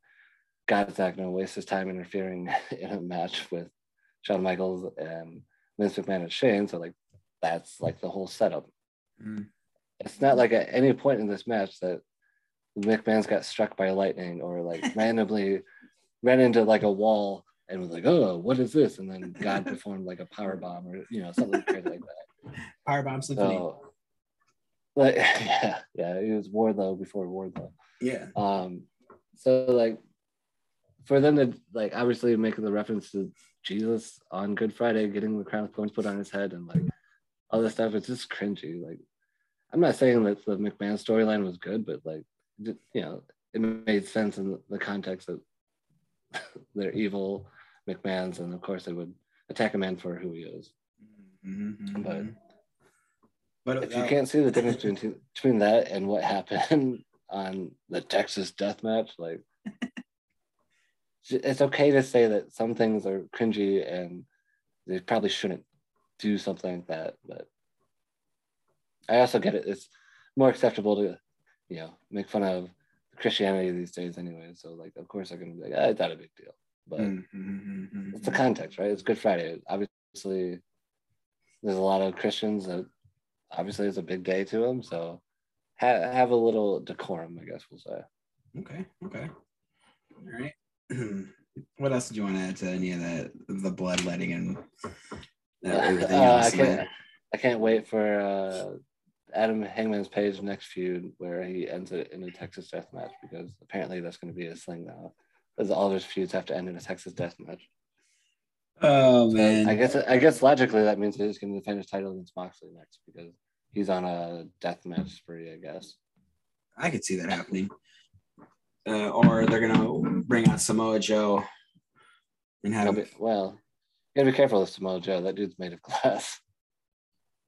God's not gonna waste his time interfering in a match with Shawn Michaels and Vince McMahon and Shane. So like that's like the whole setup. Mm. It's not like at any point in this match that McMahon's got struck by lightning or like randomly ran into like a wall and was like, "Oh, what is this?" And then God performed like a power bomb or you know something crazy like that. Power bomb symphony. So, like yeah, yeah, it was Wardlow before Wardlow. Yeah. Um. So like, for them to like obviously make the reference to Jesus on Good Friday, getting the crown of thorns put on his head, and like all this stuff, it's just cringy. Like, I'm not saying that the McMahon storyline was good, but like, you know, it made sense in the context of they're evil McMahon's, and of course they would attack a man for who he is. Mm-hmm. But but if you can't see the difference between between that and what happened on the Texas Death Match, like it's okay to say that some things are cringy and they probably shouldn't do something like that. But I also get it; it's more acceptable to, you know, make fun of Christianity these days anyway. So like, of course, I can be like, ah, it's not a big deal. But mm-hmm, mm-hmm, it's the context, right? It's Good Friday. Obviously, there's a lot of Christians that obviously it's a big day to them. So have have a little decorum, I guess we'll say. Okay. Okay. All right. what else do you want to add to any of that? The bloodletting and everything uh, else. I can't. I can't wait for uh, Adam Hangman's Page next feud where he ends it in a Texas death match because apparently that's going to be his thing now. Because all his feuds have to end in a Texas death match. Oh man! I guess I guess logically that means he's going to defend his title against Moxley next because he's on a death match spree. I guess. I could see that happening. Uh, or they're gonna bring out Samoa Joe and have. Be, well, you gotta be careful with Samoa Joe. That dude's made of glass.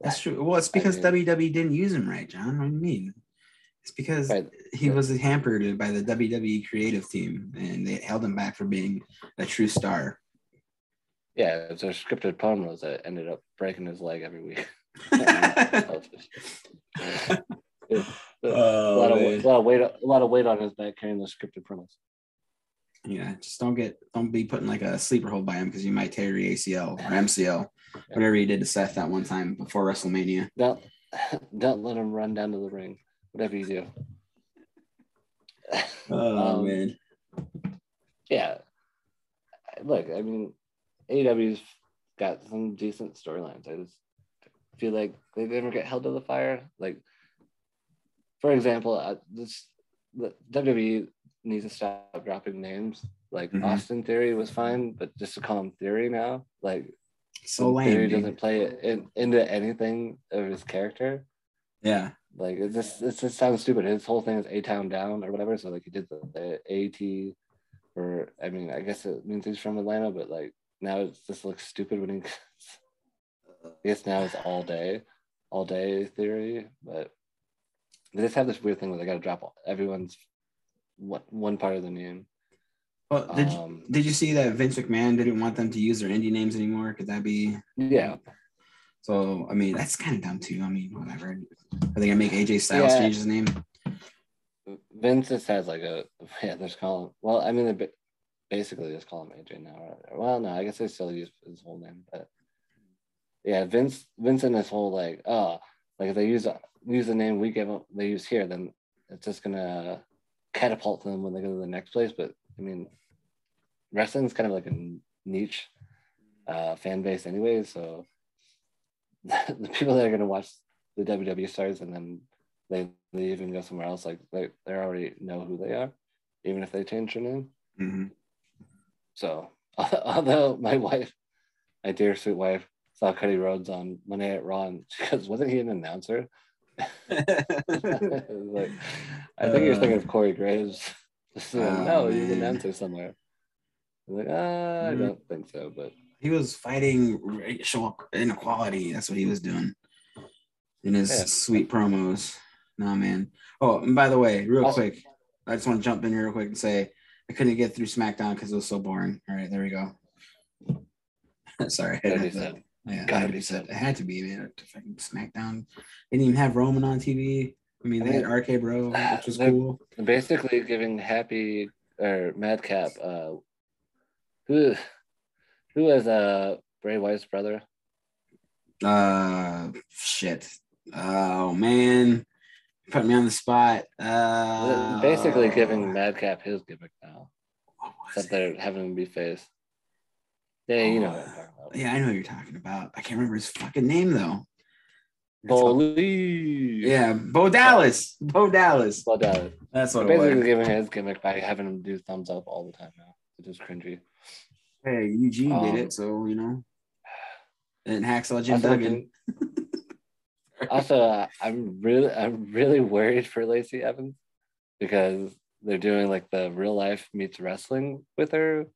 That's true. Well, it's because I mean, WWE didn't use him right, John. What do you mean? It's because he was hampered by the WWE creative team, and they held him back from being a true star. Yeah, it's a scripted promos that uh, ended up breaking his leg every week. Oh, a, lot of, a lot of weight, a lot of weight on his back carrying the scripted promos. Yeah, just don't get, don't be putting like a sleeper hold by him because you might tear your ACL or MCL, whatever you did to Seth that one time before WrestleMania. Don't, don't let him run down to the ring, whatever you do. Oh um, man. Yeah. Look, I mean, AEW's got some decent storylines. I just feel like they never get held to the fire. Like for example, uh, this the WWE needs to stop dropping names. Like mm-hmm. Austin Theory was fine, but just to call him Theory now, like so lame. Theory doesn't play it in, into anything of his character. Yeah, like it just it just sounds stupid. His whole thing is A Town Down or whatever. So like he did the, the AT, or I mean, I guess it means he's from Atlanta, but like now it just looks stupid when he. I guess now it's all day, all day theory, but they just have this weird thing where they got to drop everyone's one one part of the name. Well, did um, you, did you see that Vince McMahon didn't want them to use their indie names anymore? Could that be? Yeah. So I mean, that's kind of dumb too. I mean, whatever. Are they gonna make AJ Styles yeah. change his name? Vince just has like a yeah. There's calling. Well, I mean, basically just call him AJ now. Well, no, I guess they still use his whole name, but yeah, Vince. Vince and his whole like, oh, like if they use use the name we give them, they use here, then it's just gonna catapult them when they go to the next place. But I mean, wrestling's kind of like a niche uh, fan base anyway. So the people that are gonna watch the WWE stars and then they leave and go somewhere else, like they they already know who they are, even if they change their name. Mm-hmm. So although my wife, my dear sweet wife, saw Cody Rhodes on Monday at Raw, and she goes, "Wasn't he an announcer?" like, I think you're thinking of Corey Graves. So, Oh, no, he's an announcer somewhere. I'm like, ah, I Mhm. don't think so, but he was fighting racial inequality. That's what he was doing in his Yeah. sweet promos. Nah, man. Oh, and by the way, real Also- quick, I just want to jump in here real quick and say I couldn't get through SmackDown because it was so boring. All right, there we go. Sorry, I Gotta had be to- said. Yeah, Gotta had to be be said. It had to be, man. Fucking SmackDown. Didn't even have Roman on TV. I mean, I they had mean, RK Bro, which was cool. basically giving Happy or Madcap, uh, who who is uh Bray Wyatt's brother? Uh, shit. Oh man, put me on the spot. Uh, basically giving Madcap his gimmick now. was Except it? they're having him be face. Yeah, you know. Yeah, I know what you're talking about. I can't remember his fucking name though. All- Yeah, Bo Dallas. Bo Dallas. Well done. That's what Basically was. giving his gimmick by having him do thumbs up all the time now. It's just cringy. Hey, Eugene Um, did it, so you know. And Hacksaw Jim Duggan. Also, uh, I'm really, I'm really worried for Lacey Evans because they're doing like the real life meets wrestling with her,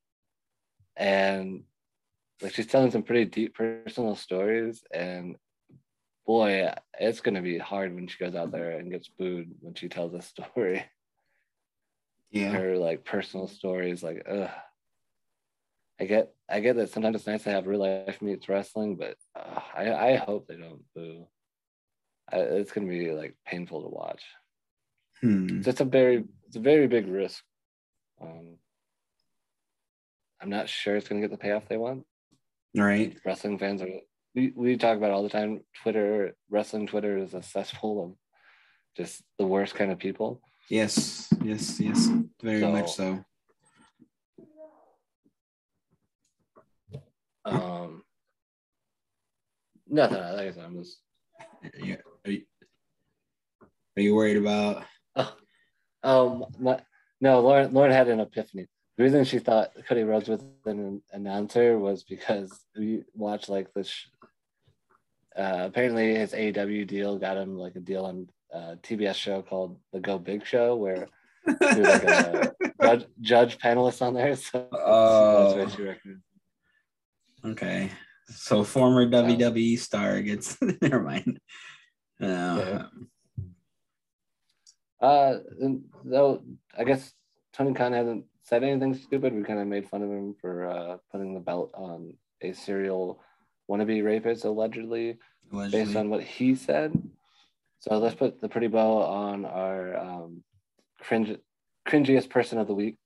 and like she's telling some pretty deep personal stories. And boy, it's gonna be hard when she goes out there and gets booed when she tells a story. Yeah. Her like personal stories, like ugh. I get, I get that sometimes it's nice to have real life meets wrestling, but uh, I, I hope they don't boo. I, it's gonna be like painful to watch. Hmm. It's a very, it's a very big risk. Um, I'm not sure it's gonna get the payoff they want. Right. Wrestling fans are. We, we talk about all the time. Twitter, wrestling Twitter is a cesspool of just the worst kind of people. Yes. Yes. Yes. Very So- much so. Um, nothing. Like I said, I'm just. Yeah. Are you, are you worried about? Um, my, no, Lauren. Lauren had an epiphany. The reason she thought Cody Rhodes was an announcer was because we watched like this. sh- Uh, apparently, his AEW deal got him like a deal on a TBS show called The Go Big Show, where he was like a judge, judge panelist on there. So Oh. that's what she. Okay. So former WWE star gets never mind. Uh, Yeah. Uh, though I guess Tony Khan hasn't said anything stupid. We kind of made fun of him for uh, putting the belt on a serial wannabe rapist, allegedly, allegedly. based on what he said. So let's put the pretty bow on our um, cringe, cringiest person of the week.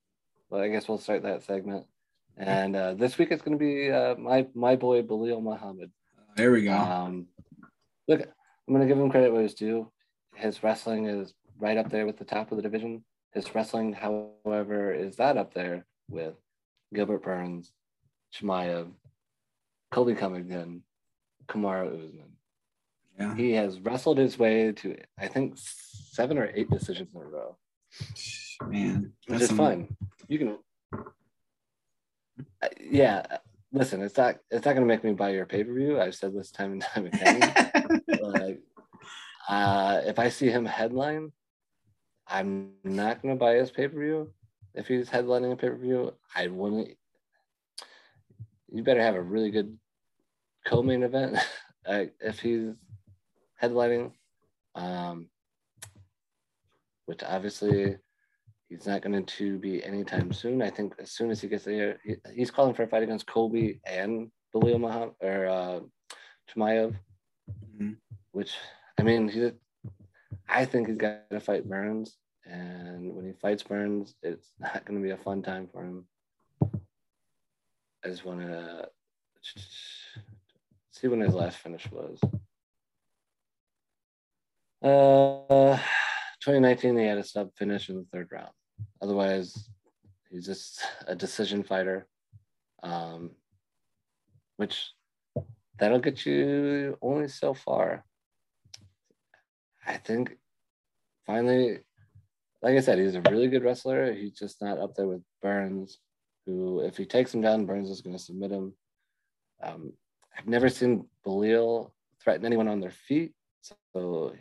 Well, I guess we'll start that segment. And uh, this week it's going to be uh, my my boy Belal Muhammad. there we go. Um, look, I'm going to give him credit where it's due. His wrestling is right up there with the top of the division. His wrestling, however, is that up there with Gilbert Burns, Chimaev, Colby Covington, Kamaru Usman. Yeah. He has wrestled his way to, I think, seven or eight decisions in a row, Man. which that's is some- fine. You can, Uh, yeah. Listen, it's not it's not going to make me buy your pay per view. I've said this time and time again. like uh if I see him headline, I'm not gonna buy his pay-per-view. If he's headlining a pay-per-view, I wouldn't you better have a really good co-main event uh, if he's headlining. Um which obviously he's not going to be anytime soon. I think as soon as he gets there, he, he's calling for a fight against Colby and Belal Muhammad or uh, Chimaev Mhm. which I mean, he, I think he's got to fight Burns, and when he fights Burns, it's not going to be a fun time for him. I just want to see when his last finish was. Uh, 2019, he had a sub finish in the third round. Otherwise, he's just a decision fighter. Um, which that'll get you only so far. I think finally, like I said, he's a really good wrestler. He's just not up there with Burns, who, if he takes him down, Burns is going to submit him. Um, I've never seen Belal threaten anyone on their feet. So,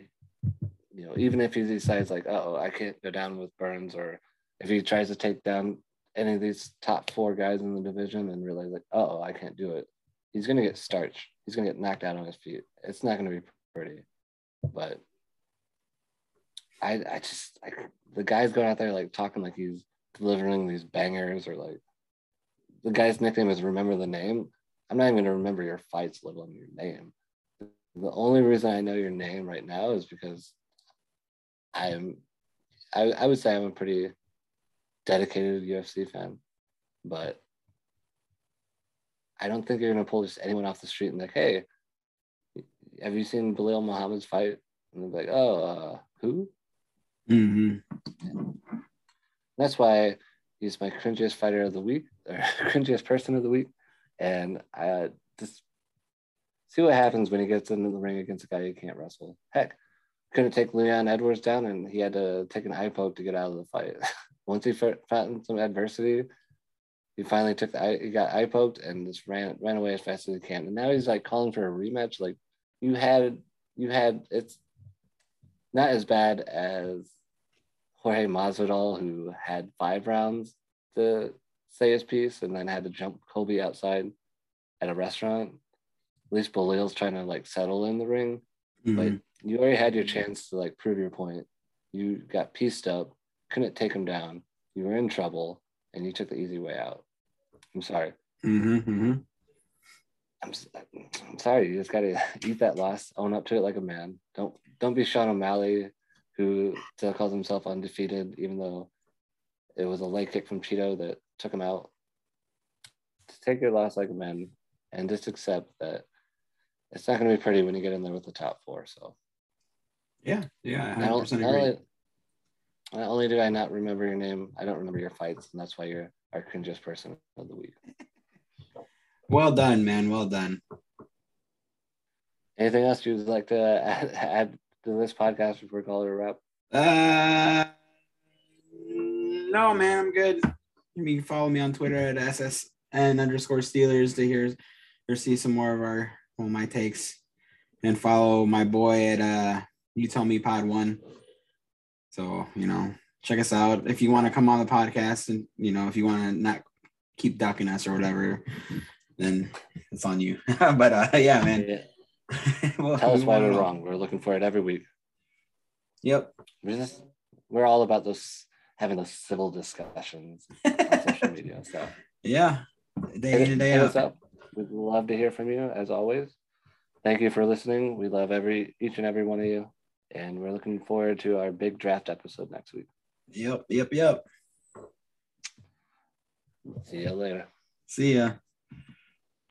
you know, even if he decides like, oh, I can't go down with Burns, or if he tries to take down any of these top four guys in the division and realize like, oh, I can't do it, he's gonna get starched. He's gonna get knocked out on his feet. It's not gonna be pretty. But I I just like the guy's going out there like talking like he's delivering these bangers or like the guy's nickname is remember the name. I'm not even gonna remember your fights, let alone your name. The only reason I know your name right now is because I'm I, I would say I'm a pretty dedicated UFC fan, but I don't think you're gonna pull just anyone off the street and like, hey, have you seen Belal Muhammad's fight? And they're like, oh, uh, who? Mm-hmm. That's why he's my cringiest fighter of the week or cringiest person of the week. And I just see what happens when he gets into the ring against a guy he can't wrestle. Heck, couldn't take Leon Edwards down and he had to take an eye poke to get out of the fight. Once he found some adversity, he finally took the eye, he got eye poked and just ran ran away as fast as he can. And now he's like calling for a rematch. Like you had you had it's not as bad as Jorge Masvidal, who had five rounds to say his piece and then had to jump Colby outside at a restaurant. At least Belal's trying to like settle in the ring. Mm-hmm. But you already had your chance to like prove your point. You got pieced up, couldn't take him down. You were in trouble, and you took the easy way out. I'm sorry. Mm-hmm, mm-hmm. I'm, I'm sorry. You just got to eat that loss, own up to it like a man. Don't don't be Sean O'Malley, who still calls himself undefeated, even though it was a leg kick from Chito that took him out. Just take your loss like a man, and just accept that it's not going to be pretty when you get in there with the top four. So yeah, yeah, 100% agree. Not only, not only do I not remember your name, I don't remember your fights, and that's why you're our cringiest person of the week. Well done, man. Well done. Anything else you'd like to add, add to this podcast before we call it a wrap? Uh, no, man. I'm good. You can follow me on Twitter at SSN underscore Steelers to hear or see some more of our well, my takes, and follow my boy at uh you tell me pod one. So, you know, check us out. If you want to come on the podcast and, you know, if you want to not keep ducking us or whatever, then it's on you. but uh, yeah, man. Yeah. well, Tell us why we're wrong. We're looking for it every week. Yep. We're just, we're all about those having those civil discussions on social media. So yeah, day in and day out. We'd love to hear from you as always. Thank you for listening. We love every each and every one of you and we're looking forward to our big draft episode next week. Yep, yep, yep. See you later. See ya.